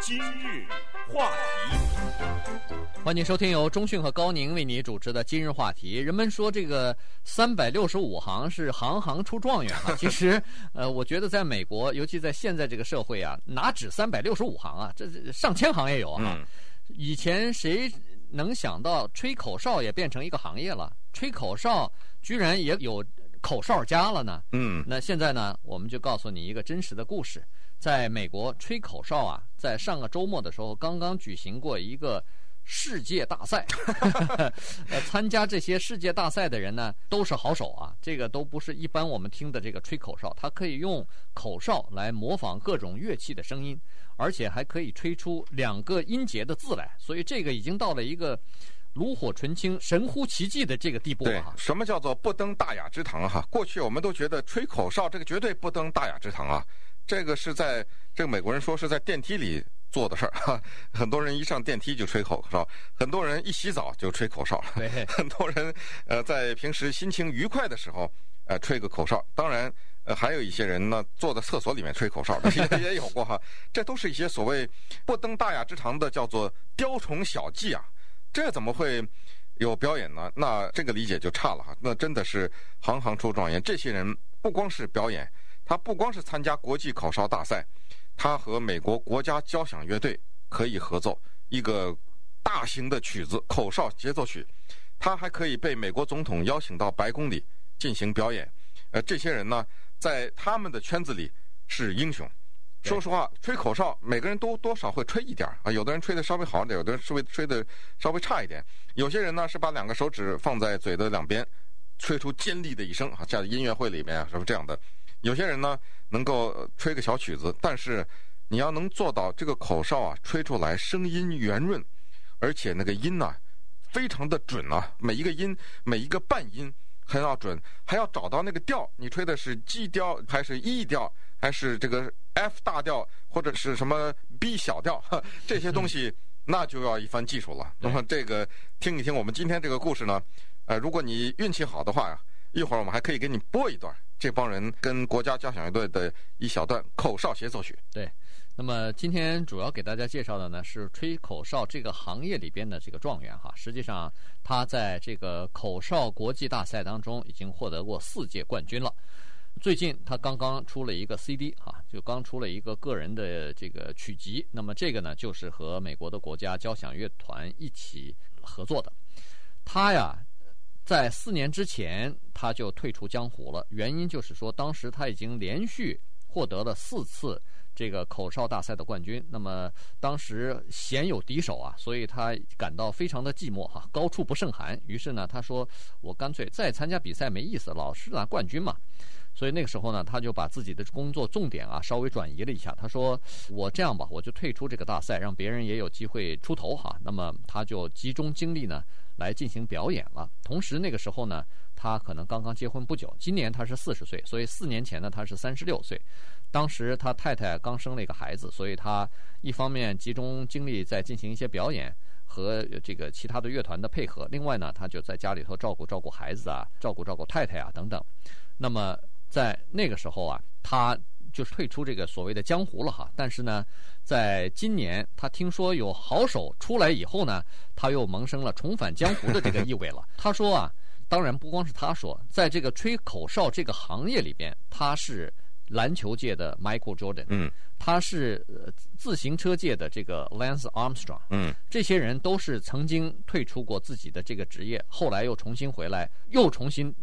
今日话题，欢迎收听由中讯和高宁为你主持的今日话题。人们说这个三百六十五行是行行出状元啊，其实，呃，我觉得在美国，尤其在现在这个社会啊，哪止三百六十五行啊，这上千行也有啊。以前谁能想到吹口哨也变成一个行业了？吹口哨居然也有口哨家了呢？嗯，那现在呢，我们就告诉你一个真实的故事。在美国吹口哨啊，在上个周末的时候，刚刚举行过一个世界大赛。呃，参加这些世界大赛的人呢，都是好手啊。这个都不是一般我们听的这个吹口哨，它可以用口哨来模仿各种乐器的声音，而且还可以吹出两个音节的字来。所以这个已经到了一个炉火纯青、神乎其技的这个地步了哈。什么叫做不登大雅之堂哈？过去我们都觉得吹口哨这个绝对不登大雅之堂啊。这个是在这个美国人说是在电梯里做的事儿哈，很多人一上电梯就吹口哨，很多人一洗澡就吹口哨，很多人呃在平时心情愉快的时候呃吹个口哨，当然呃还有一些人呢坐在厕所里面吹口哨的 也也有过哈，这都是一些所谓不登大雅之堂的叫做雕虫小技啊，这怎么会有表演呢？那这个理解就差了哈，那真的是行行出状元，这些人不光是表演。他不光是参加国际口哨大赛，他和美国国家交响乐队可以合奏一个大型的曲子——口哨协奏曲。他还可以被美国总统邀请到白宫里进行表演。呃，这些人呢，在他们的圈子里是英雄。说实话，吹口哨，每个人都多少会吹一点啊。有的人吹的稍微好一点，有的人稍微吹的稍微差一点。有些人呢，是把两个手指放在嘴的两边，吹出尖利的一声啊，像音乐会里面啊，什么这样的。有些人呢，能够吹个小曲子，但是你要能做到这个口哨啊，吹出来声音圆润，而且那个音呢、非常的准啊，每一个音，每一个半音很要准，还要找到那个调，你吹的是 G 调还是 E 调，还是这个 F 大调，或者是什么 B 小调，这些东西那就要一番技术了。那么这个听一听我们今天这个故事呢，呃，如果你运气好的话呀，一会儿我们还可以给你播一段。这帮人跟国家交响乐队的一小段口哨协奏曲。对，那么今天主要给大家介绍的呢是吹口哨这个行业里边的这个状元哈。实际上，他在这个口哨国际大赛当中已经获得过四届冠军了。最近他刚刚出了一个 CD 哈，就刚出了一个个人的这个曲集。那么这个呢，就是和美国的国家交响乐团一起合作的。他呀。在四年之前，他就退出江湖了。原因就是说，当时他已经连续获得了四次这个口哨大赛的冠军。那么当时鲜有敌手啊，所以他感到非常的寂寞哈，高处不胜寒。于是呢，他说：“我干脆再参加比赛没意思，老是拿冠军嘛。”所以那个时候呢，他就把自己的工作重点啊稍微转移了一下。他说：“我这样吧，我就退出这个大赛，让别人也有机会出头哈。”那么他就集中精力呢来进行表演了。同时那个时候呢，他可能刚刚结婚不久，今年他是四十岁，所以四年前呢他是三十六岁。当时他太太刚生了一个孩子，所以他一方面集中精力在进行一些表演和这个其他的乐团的配合，另外呢他就在家里头照顾照顾孩子啊，照顾照顾太太啊等等。那么。在那个时候啊，他就是退出这个所谓的江湖了哈。但是呢，在今年他听说有好手出来以后呢，他又萌生了重返江湖的这个意味了。他说啊，当然不光是他说，在这个吹口哨这个行业里边，他是篮球界的 Michael Jordan，嗯，他是自行车界的这个 Lance Armstrong，嗯，这些人都是曾经退出过自己的这个职业，后来又重新回来，又重新。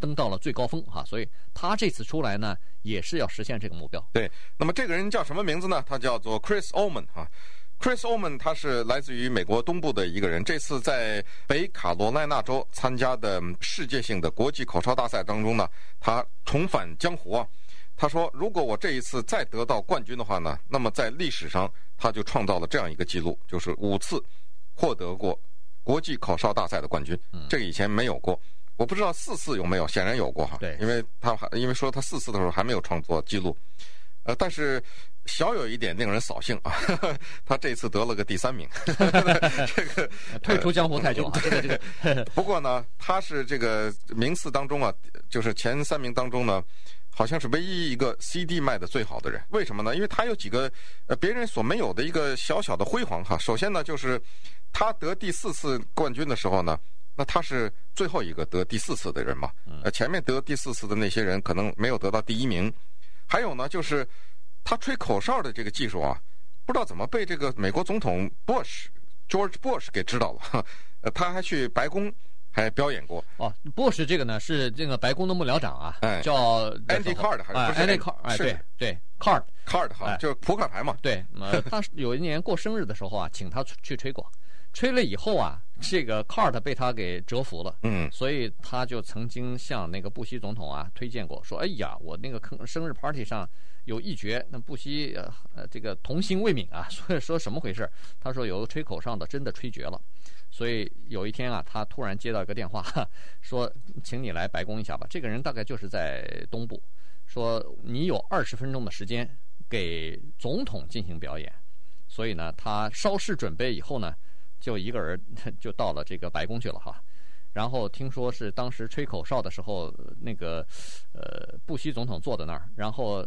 登到了最高峰哈，所以他这次出来呢，也是要实现这个目标。对，那么这个人叫什么名字呢？他叫做 Chris Allman 哈，Chris Allman 他是来自于美国东部的一个人。这次在北卡罗来纳州参加的世界性的国际口哨大赛当中呢，他重返江湖啊。他说：“如果我这一次再得到冠军的话呢，那么在历史上他就创造了这样一个记录，就是五次获得过国际口哨大赛的冠军，这个以前没有过。”我不知道四次有没有，显然有过哈。对，因为他还因为说他四次的时候还没有创作记录，呃，但是小有一点令人扫兴啊，呵 呵他这次得了个第三名，这个退出江湖太久啊。这个这个，不过呢，他是这个名次当中啊，就是前三名当中呢，好像是唯一一个 CD 卖的最好的人。为什么呢？因为他有几个呃别人所没有的一个小小的辉煌哈。首先呢，就是他得第四次冠军的时候呢，那他是最后一个得第四次的人嘛。呃，前面得第四次的那些人可能没有得到第一名。还有呢，就是他吹口哨的这个技术啊，不知道怎么被这个美国总统 Bush George Bush 给知道了。呃，他还去白宫。还表演过哦，，Bush 这个呢是这个白宫的幕僚长啊，哎、叫 Andy Card 还是 Andy Card？哎，对对，Card Card 哈，哎、就是扑克牌嘛。对，呃，他有一年过生日的时候啊，请他去吹过，吹了以后啊，这个 Cart 被他给折服了，嗯，所以他就曾经向那个布希总统啊推荐过，说，哎呀，我那个生日 party 上有一绝，那布希呃呃这个童心未泯啊，所以说什么回事？他说有个吹口哨的真的吹绝了。所以有一天啊，他突然接到一个电话，说：“请你来白宫一下吧。”这个人大概就是在东部，说你有二十分钟的时间给总统进行表演。所以呢，他稍事准备以后呢，就一个人 就到了这个白宫去了哈。然后听说是当时吹口哨的时候，那个呃布希总统坐在那儿，然后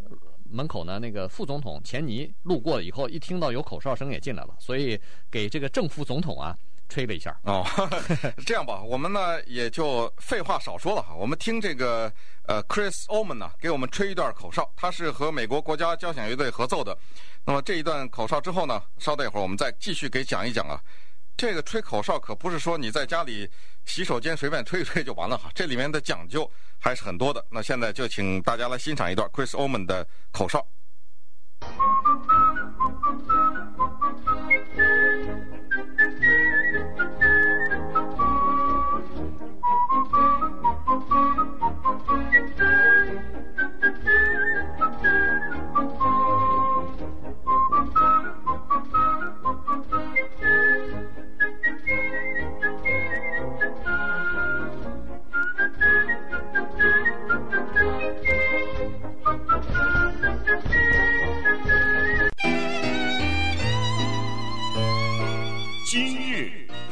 门口呢那个副总统钱尼路过了以后，一听到有口哨声也进来了，所以给这个正副总统啊。吹了一下哦，这样吧，我们呢也就废话少说了哈，我们听这个呃 Chris Oman 呢给我们吹一段口哨，他是和美国国家交响乐队合奏的。那么这一段口哨之后呢，稍等一会儿我们再继续给讲一讲啊。这个吹口哨可不是说你在家里洗手间随便吹一吹就完了哈，这里面的讲究还是很多的。那现在就请大家来欣赏一段 Chris Omen 的口哨。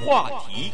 话题，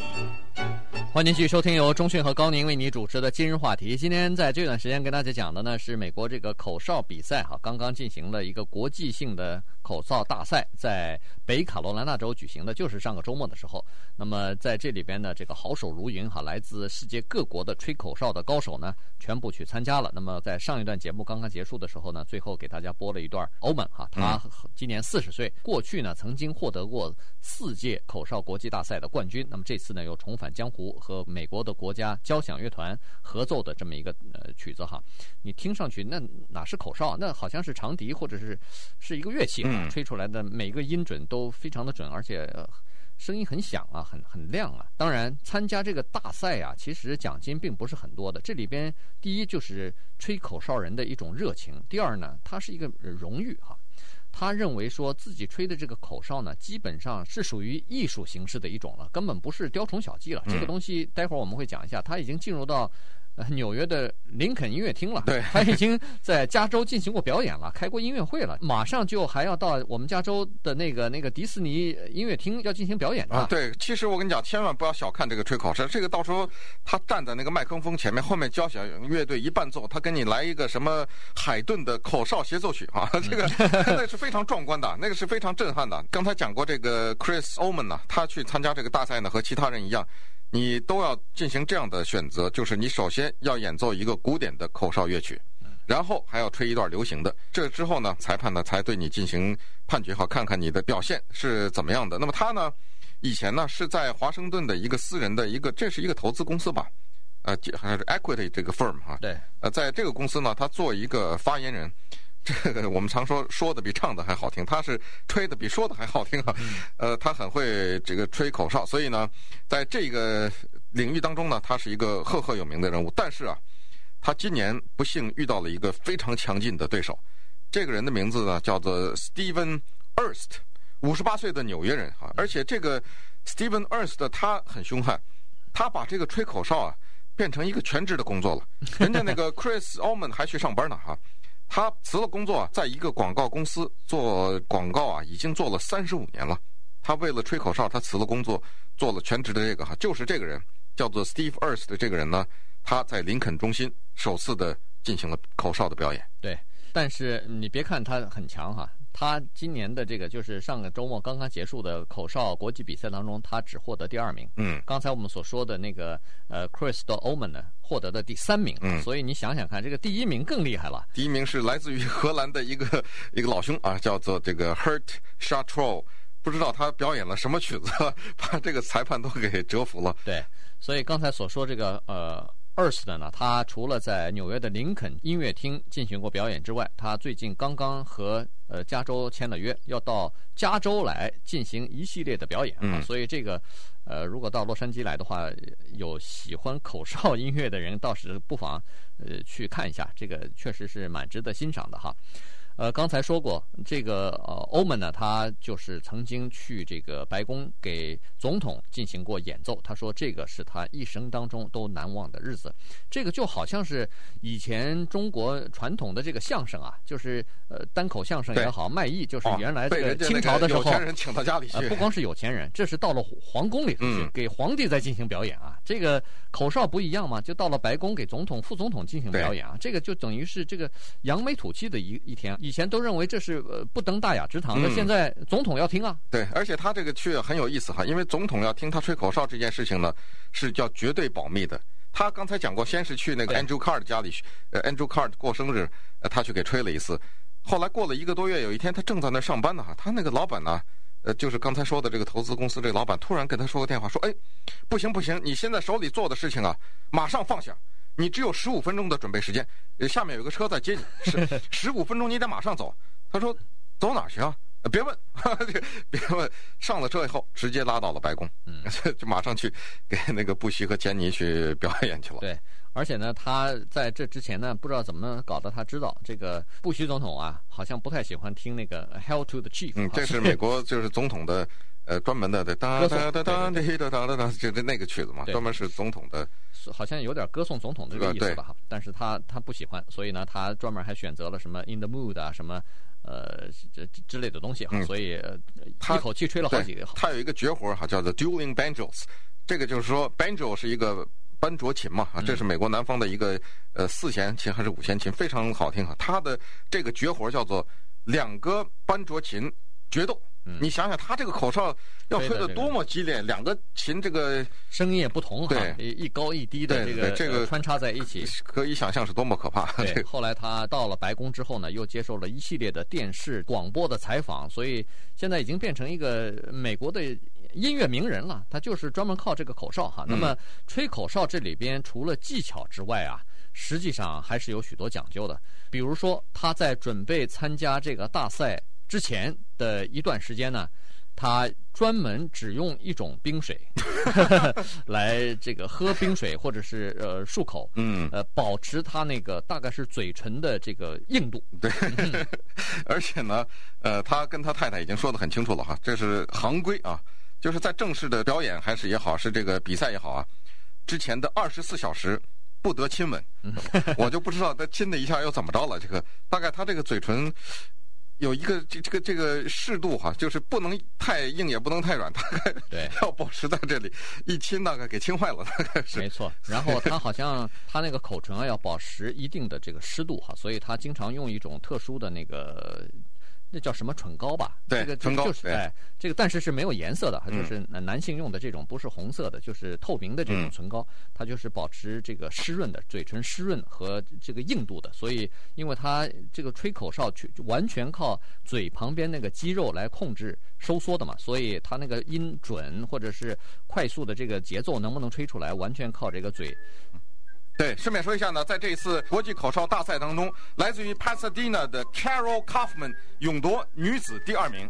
欢迎继续收听由中讯和高宁为你主持的今日话题。今天在这段时间跟大家讲的呢是美国这个口哨比赛哈，刚刚进行了一个国际性的口哨大赛，在北卡罗来纳州举行的，就是上个周末的时候。那么在这里边呢，这个好手如云哈，来自世界各国的吹口哨的高手呢，全部去参加了。那么在上一段节目刚刚结束的时候呢，最后给大家播了一段欧门哈，他今年四十岁，过去呢曾经获得过四届口哨国际大赛的冠军。那么这次呢又重返江湖，和美国的国家交响乐团合奏的这么一个呃曲子哈。你听上去那哪是口哨？那好像是长笛或者是是一个乐器啊，吹出来的每个音准都非常的准，而且。声音很响啊，很很亮啊。当然，参加这个大赛啊，其实奖金并不是很多的。这里边第一就是吹口哨人的一种热情，第二呢，它是一个荣誉哈。他认为说自己吹的这个口哨呢，基本上是属于艺术形式的一种了，根本不是雕虫小技了。这个东西待会儿我们会讲一下，他已经进入到。纽约的林肯音乐厅了，对，他已经在加州进行过表演了，开过音乐会了，马上就还要到我们加州的那个那个迪士尼音乐厅要进行表演啊。对，其实我跟你讲，千万不要小看这个吹口哨，这个到时候他站在那个麦克风前面，后面交响乐队一伴奏，他给你来一个什么海顿的口哨协奏曲啊，这个 那是非常壮观的，那个是非常震撼的。刚才讲过这个 Chris Oman 呢，他去参加这个大赛呢，和其他人一样。你都要进行这样的选择，就是你首先要演奏一个古典的口哨乐曲，然后还要吹一段流行的。这之后呢，裁判呢才对你进行判决，好看看你的表现是怎么样的。那么他呢，以前呢是在华盛顿的一个私人的一个，这是一个投资公司吧？呃，还是 Equity 这个 firm 哈。对。呃，在这个公司呢，他做一个发言人。这 个我们常说说的比唱的还好听，他是吹的比说的还好听啊。呃，他很会这个吹口哨，所以呢，在这个领域当中呢，他是一个赫赫有名的人物。但是啊，他今年不幸遇到了一个非常强劲的对手。这个人的名字呢叫做 Stephen Ernst，五十八岁的纽约人哈。而且这个 Stephen Ernst 他很凶悍，他把这个吹口哨啊变成一个全职的工作了。人家那个 Chris Allman 还去上班呢哈。他辞了工作，在一个广告公司做广告啊，已经做了三十五年了。他为了吹口哨，他辞了工作，做了全职的这个哈，就是这个人叫做 Steve Ernst 的这个人呢，他在林肯中心首次的进行了口哨的表演。对，但是你别看他很强哈。他今年的这个就是上个周末刚刚结束的口哨国际比赛当中，他只获得第二名。嗯，刚才我们所说的那个呃，Chris de Omen 呢，获得的第三名。嗯，所以你想想看，这个第一名更厉害了。第一名是来自于荷兰的一个一个老兄啊，叫做这个 Hert Schatrow，不知道他表演了什么曲子，把这个裁判都给折服了。对，所以刚才所说这个呃。Earth 的呢，他除了在纽约的林肯音乐厅进行过表演之外，他最近刚刚和呃加州签了约，要到加州来进行一系列的表演啊。嗯、所以这个呃，如果到洛杉矶来的话，有喜欢口哨音乐的人，倒是不妨呃去看一下，这个确实是蛮值得欣赏的哈。呃，刚才说过，这个呃，欧文呢，他就是曾经去这个白宫给总统进行过演奏。他说，这个是他一生当中都难忘的日子。这个就好像是以前中国传统的这个相声啊，就是呃，单口相声也好，卖艺，就是原来这个清朝的时候，有钱人请到家里去，呃，不光是有钱人，这是到了皇宫里头去，给皇帝在进行表演啊。这个口哨不一样嘛，就到了白宫给总统、副总统进行表演啊。这个就等于是这个扬眉吐气的一一天。以前都认为这是呃不登大雅之堂的，现在总统要听啊。对，而且他这个去很有意思哈，因为总统要听他吹口哨这件事情呢，是叫绝对保密的。他刚才讲过，先是去那个 Andrew Card 家里去，呃，Andrew Card 过生日，呃，他去给吹了一次。后来过了一个多月，有一天他正在那上班呢哈，他那个老板呢，呃，就是刚才说的这个投资公司这个老板，突然跟他说个电话，说，哎，不行不行，你现在手里做的事情啊，马上放下。你只有十五分钟的准备时间，下面有个车在接你，十 十五分钟你得马上走。他说：“走哪儿去啊？别问，别问。”上了车以后，直接拉到了白宫，嗯，就马上去给那个布希和钱尼去表演去了。对，而且呢，他在这之前呢，不知道怎么搞的，他知道这个布希总统啊，好像不太喜欢听那个《“Hell to the Chief》。嗯，这是美国就是总统的。呃，专门的，哒哒哒哒哒哒哒哒哒，就是那个曲子嘛，专门是总统的，好像有点歌颂总统的这个意思吧哈。但是他他不喜欢，所以呢，他专门还选择了什么《In the Mood》啊，什么呃这之类的东西哈。所以他一口气吹了好几个。他有一个绝活哈，叫做 Dueling Banjos，这个就是说 Banjo 是一个班卓琴嘛啊，这是美国南方的一个呃四弦琴还是五弦琴，非常好听哈。他的这个绝活叫做两个班卓琴决斗。嗯、你想想，他这个口哨要吹得多么激烈，两个琴这个声音也不同哈，一高一低的这个这个穿插在一起，可以想象是多么可怕。对，后来他到了白宫之后呢，又接受了一系列的电视广播的采访，所以现在已经变成一个美国的音乐名人了。他就是专门靠这个口哨哈。那么吹口哨这里边除了技巧之外啊，实际上还是有许多讲究的。比如说他在准备参加这个大赛。之前的一段时间呢，他专门只用一种冰水 来这个喝冰水，或者是呃漱口，嗯，呃，保持他那个大概是嘴唇的这个硬度。对，而且呢，呃，他跟他太太已经说得很清楚了哈，这是行规啊，就是在正式的表演还是也好，是这个比赛也好啊，之前的二十四小时不得亲吻。我就不知道他亲的一下又怎么着了，这个大概他这个嘴唇。有一个这这个这个适度哈，就是不能太硬，也不能太软，大概对，要保持在这里，一亲大概给亲坏了，大概是没错。然后它好像它那个口唇啊要保持一定的这个湿度哈，所以它经常用一种特殊的那个。那叫什么唇膏吧？对，这个唇膏就是哎，这个但是是没有颜色的，它就是男男性用的这种，不是红色的，就是透明的这种唇膏，它就是保持这个湿润的嘴唇湿润和这个硬度的。所以，因为它这个吹口哨去完全靠嘴旁边那个肌肉来控制收缩的嘛，所以它那个音准或者是快速的这个节奏能不能吹出来，完全靠这个嘴。对，顺便说一下呢，在这一次国际口哨大赛当中，来自于 Pasadena 的 Carol Kaufman 勇夺女子第二名。